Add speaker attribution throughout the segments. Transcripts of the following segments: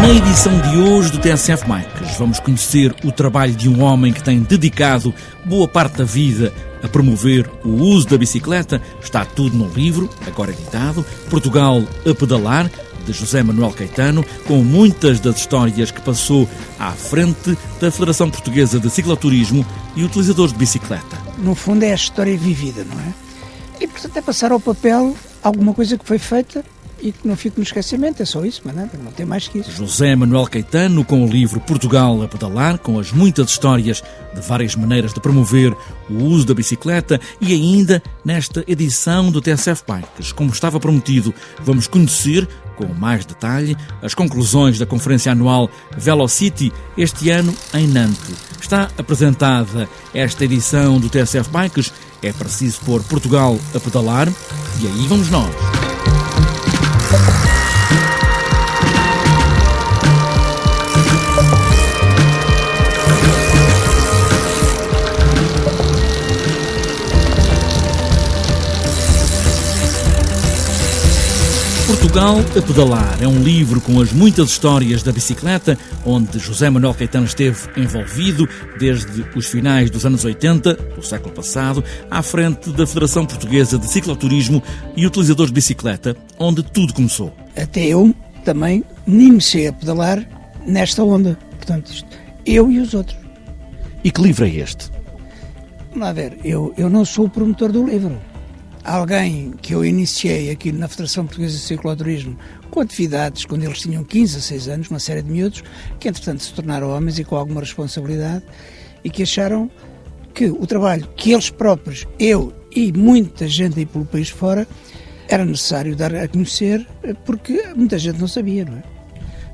Speaker 1: Na edição de hoje do TSF Mics, vamos conhecer o trabalho de um homem que tem dedicado boa parte da vida a promover o uso da bicicleta. Está tudo no livro, agora editado, Portugal a Pedalar, de José Manuel Caetano, com muitas das histórias que passou à frente da Federação Portuguesa de Cicloturismo e Utilizadores de Bicicleta.
Speaker 2: No fundo é a história vivida, não é? E portanto é passar ao papel alguma coisa que foi feita e que não fique no esquecimento, é só isso, mas nada, não tem mais que isso.
Speaker 1: José Manuel Caetano, com o livro Portugal a Pedalar, com as muitas histórias de várias maneiras de promover o uso da bicicleta e ainda nesta edição do TSF Bikes. Como estava prometido, vamos conhecer com mais detalhe as conclusões da conferência anual Velocity este ano em Nantes. Está apresentada esta edição do TSF Bikes, é preciso pôr Portugal a pedalar e aí vamos nós. Portugal a Pedalar é um livro com as muitas histórias da bicicleta, onde José Manuel Caetano esteve envolvido desde os finais dos anos 80 do século passado, à frente da Federação Portuguesa de Cicloturismo e utilizadores de bicicleta, onde tudo começou.
Speaker 2: Até eu também me iniciei a pedalar nesta onda. Portanto, isto, eu e os outros.
Speaker 1: E que livro é este?
Speaker 2: Vamos lá ver, eu, eu não sou o promotor do livro alguém que eu iniciei aqui na Federação Portuguesa de Cicloturismo com atividades quando eles tinham 15 a 6 anos, uma série de miúdos, que entretanto se tornaram homens e com alguma responsabilidade e que acharam que o trabalho que eles próprios, eu e muita gente aí pelo país fora, era necessário dar a conhecer porque muita gente não sabia, não é?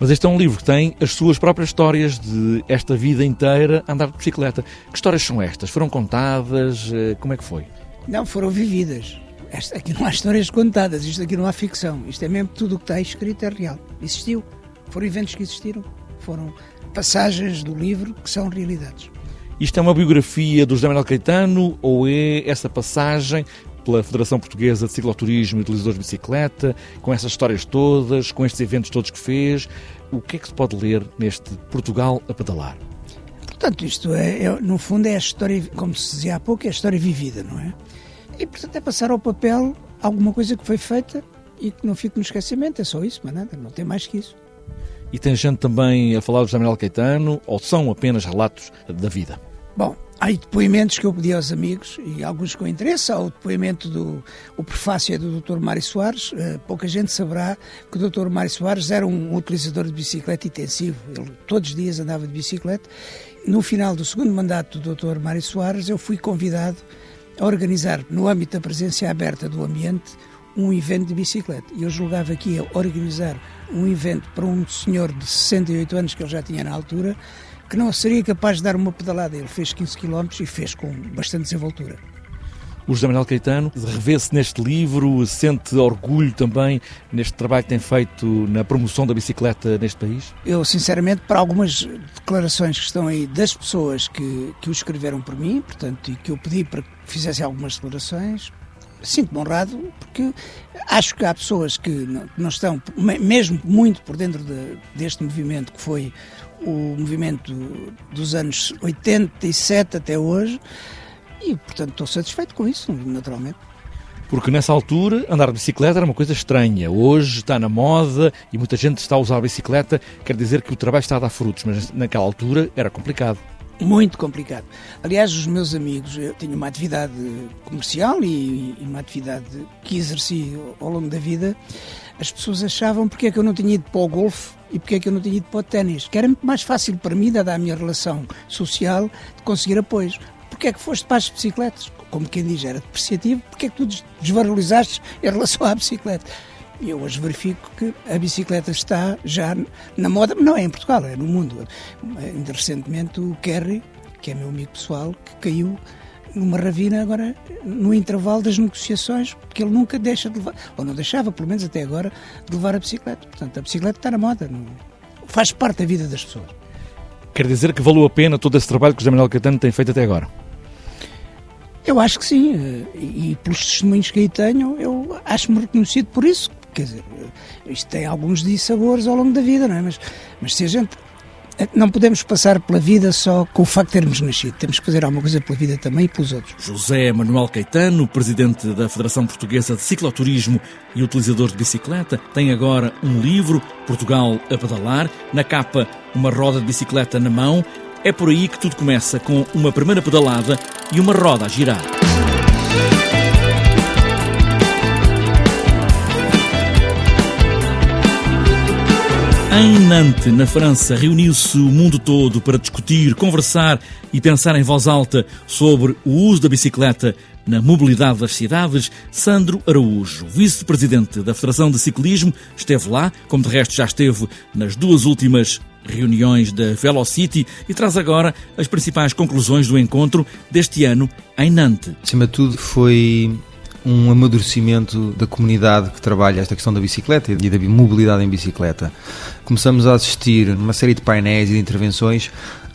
Speaker 1: Mas este é um livro que tem as suas próprias histórias de esta vida inteira a andar de bicicleta. Que histórias são estas? Foram contadas? Eh, como é que foi?
Speaker 2: Não, foram vividas. Esta, aqui não há histórias contadas, isto aqui não há ficção. Isto é mesmo tudo o que está escrito é real. Existiu. Foram eventos que existiram. Foram passagens do livro que são realidades.
Speaker 1: Isto é uma biografia do José Manuel Caetano ou é essa passagem pela Federação Portuguesa de Cicloturismo e Utilizadores de Bicicleta, com essas histórias todas, com estes eventos todos que fez? O que é que se pode ler neste Portugal a pedalar?
Speaker 2: Portanto, isto é, é, no fundo, é a história, como se dizia há pouco, é a história vivida, não é? E, portanto, é passar ao papel alguma coisa que foi feita e que não fique no esquecimento. É só isso, mas nada, não tem mais que isso.
Speaker 1: E tem gente também a falar do José Manuel Caetano ou são apenas relatos da vida?
Speaker 2: Bom, há depoimentos que eu pedi aos amigos e alguns com interesse. Há o depoimento do o prefácio é do Dr. Mário Soares. Uh, pouca gente saberá que o Dr. Mário Soares era um utilizador de bicicleta intensivo. Ele todos os dias andava de bicicleta. No final do segundo mandato do Dr. Mário Soares, eu fui convidado a organizar, no âmbito da presença aberta do ambiente, um evento de bicicleta. E eu julgava que ia organizar um evento para um senhor de 68 anos, que ele já tinha na altura, que não seria capaz de dar uma pedalada. Ele fez 15 km e fez com bastante desenvoltura.
Speaker 1: O José Manuel Caetano revê-se neste livro, sente orgulho também neste trabalho que tem feito na promoção da bicicleta neste país?
Speaker 2: Eu, sinceramente, para algumas declarações que estão aí das pessoas que, que o escreveram por mim, portanto, e que eu pedi para que fizessem algumas declarações, sinto-me honrado porque acho que há pessoas que não, não estão, mesmo muito por dentro de, deste movimento que foi o movimento dos anos 87 até hoje, e portanto estou satisfeito com isso, naturalmente.
Speaker 1: Porque nessa altura andar de bicicleta era uma coisa estranha. Hoje está na moda e muita gente está a usar a bicicleta. Quer dizer que o trabalho está a dar frutos, mas naquela altura era complicado
Speaker 2: muito complicado. Aliás, os meus amigos, eu tinha uma atividade comercial e, e, uma atividade que exerci ao longo da vida, as pessoas achavam porque é que eu não tinha ido para o golfe e porque é que eu não tinha ido para o ténis, que era muito mais fácil para mim, dada a minha relação social, de conseguir apoios. Porque é que foste para as bicicletas? Como quem diz, era depreciativo, porque é que tu desvalorizaste em relação à bicicleta? E eu hoje verifico que a bicicleta está já na moda, não é em Portugal, é no mundo. Ainda recentemente o Kerry, que é meu amigo pessoal, que caiu numa ravina agora no intervalo das negociações, porque ele nunca deixa de levar, ou não deixava, pelo menos até agora, de levar a bicicleta. Portanto, a bicicleta está na moda, faz parte da vida das pessoas.
Speaker 1: Quer dizer que valeu a pena todo esse trabalho que o José Manuel Caetano tem feito até agora?
Speaker 2: Eu acho que sim, e pelos testemunhos que aí tenho, eu acho-me reconhecido por isso, quer dizer, isto tem alguns dissabores ao longo da vida, não é? Mas, mas se a gente não podemos passar pela vida só com o facto de termos nascido. Temos que fazer alguma coisa pela vida também e pelos outros.
Speaker 1: José Manuel Caetano, presidente da Federação Portuguesa de Cicloturismo e utilizador de bicicleta, tem agora um livro, Portugal a Pedalar, na capa uma roda de bicicleta na mão. É por aí que tudo começa, com uma primeira pedalada e uma roda a girar. Em Nantes, na França, reuniu-se o mundo todo para discutir, conversar e pensar em voz alta sobre o uso da bicicleta na mobilidade das cidades. Sandro Araújo, vice-presidente da Federação de Ciclismo, esteve lá, como de resto já esteve nas duas últimas reuniões da Velocity e traz agora as principais conclusões do encontro deste ano em Nantes.
Speaker 3: Acima de tudo, foi um amadurecimento da comunidade que trabalha esta questão da bicicleta e da mobilidade em bicicleta. Começamos a assistir uma série de painéis e de intervenções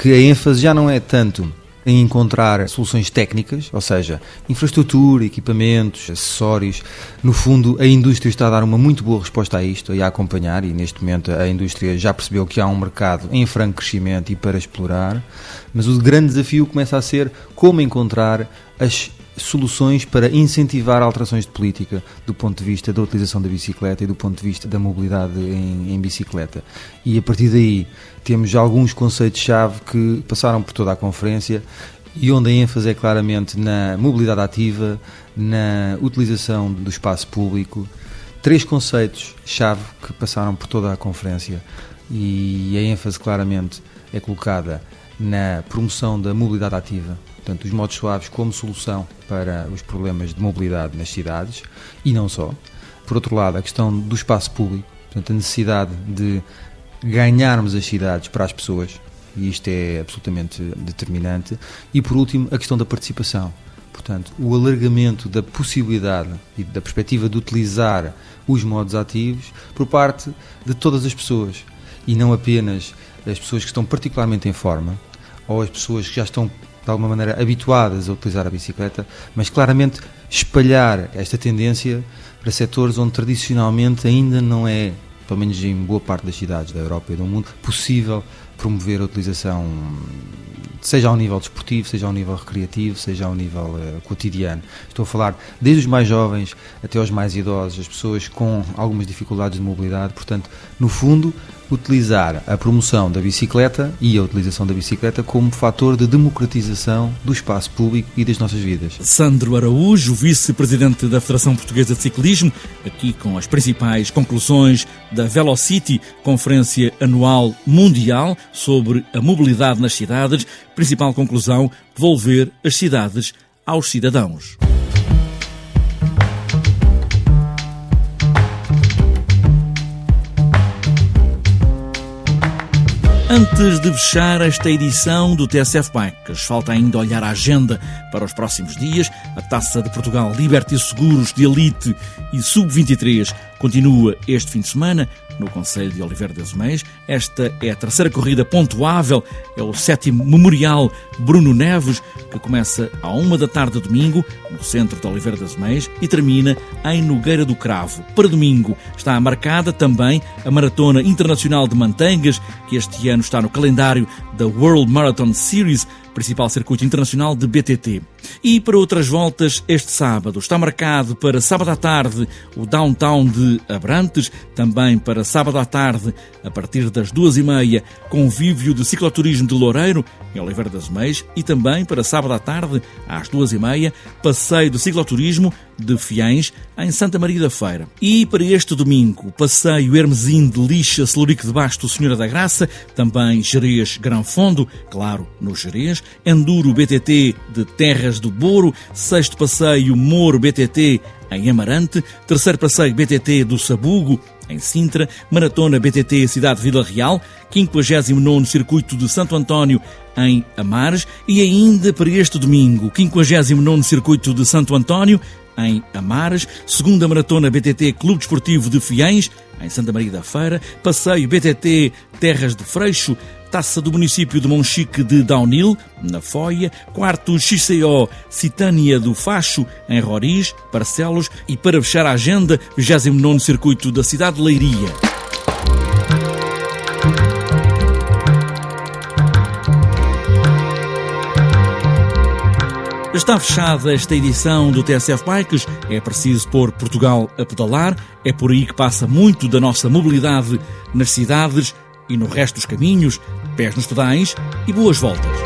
Speaker 3: que a ênfase já não é tanto em encontrar soluções técnicas, ou seja, infraestrutura, equipamentos, acessórios. No fundo, a indústria está a dar uma muito boa resposta a isto e a acompanhar, e neste momento a indústria já percebeu que há um mercado em franco crescimento e para explorar, mas o grande desafio começa a ser como encontrar as soluções para incentivar alterações de política do ponto de vista da utilização da bicicleta e do ponto de vista da mobilidade em, em bicicleta. E a partir daí temos alguns conceitos-chave que passaram por toda a conferência e onde a ênfase é claramente na mobilidade ativa, na utilização do espaço público. Três conceitos-chave que passaram por toda a conferência e a ênfase claramente é colocada na promoção da mobilidade ativa, portanto, os modos suaves como solução para os problemas de mobilidade nas cidades e não só. Por outro lado, a questão do espaço público, portanto, a necessidade de ganharmos as cidades para as pessoas, e isto é absolutamente determinante. E por último, a questão da participação. Portanto, o alargamento da possibilidade e da perspectiva de utilizar os modos ativos por parte de todas as pessoas e não apenas as pessoas que estão particularmente em forma ou as pessoas que já estão de alguma maneira habituadas a utilizar a bicicleta, mas claramente espalhar esta tendência para setores onde tradicionalmente ainda não é, pelo menos em boa parte das cidades da Europa e do mundo, possível promover a utilização seja ao nível desportivo, seja ao nível recreativo, seja ao nível uh, cotidiano. Estou a falar desde os mais jovens até aos mais idosos, as pessoas com algumas dificuldades de mobilidade. Portanto, no fundo, utilizar a promoção da bicicleta e a utilização da bicicleta como fator de democratização do espaço público e das nossas vidas.
Speaker 1: Sandro Araújo, vice-presidente da Federação Portuguesa de Ciclismo, aqui com as principais conclusões da Velocity, conferência anual mundial sobre a mobilidade nas cidades. Principal conclusão: devolver as cidades aos cidadãos. Antes de fechar esta edição do TSF Bikes, falta ainda olhar a agenda para os próximos dias. A Taça de Portugal Liberty Seguros de Elite e Sub-23 continua este fim de semana no Conselho de Oliveira das Meias. Esta é a terceira corrida pontuável, é o sétimo Memorial Bruno Neves, que começa à uma da tarde de domingo, no centro de Oliveira das Meias, e termina em Nogueira do Cravo. Para domingo está marcada também a Maratona Internacional de Mantangas, que este ano está no calendário da World Marathon Series, principal circuito internacional de BTT. E para outras voltas, este sábado está marcado para sábado à tarde o Downtown de Abrantes, também para sábado à tarde, a partir das duas e meia, convívio de cicloturismo de Loureiro, em Oliveira das Meias, e também para sábado à tarde, às duas e meia, passeio de cicloturismo de Fiães, em Santa Maria da Feira. E para este domingo, passeio Hermesim de Lixa, Celurico de Basto, Senhora da Graça, também Jerez Grão Fundo, claro, no Jerez, Enduro BTT de Terras do Boro, sexto passeio Moro BTT em Amarante, terceiro passeio BTT do Sabugo, em Sintra, Maratona BTT Cidade Vila Real, 59 Circuito de Santo António, em Amares, e ainda para este domingo, 59 Circuito de Santo António, em Amares, segunda Maratona BTT Clube Desportivo de Fiães, em Santa Maria da Feira, passeio BTT Terras de Freixo, taça do município de Monchique de Daunil, na Foia, quarto XCO Citânia do Facho, em Roriz, Barcelos e para fechar a agenda, 29 Circuito da cidade de Leiria. Está fechada esta edição do TSF Bikes. É preciso pôr Portugal a pedalar. É por aí que passa muito da nossa mobilidade nas cidades e no resto dos caminhos. Pés nos pedais e boas voltas.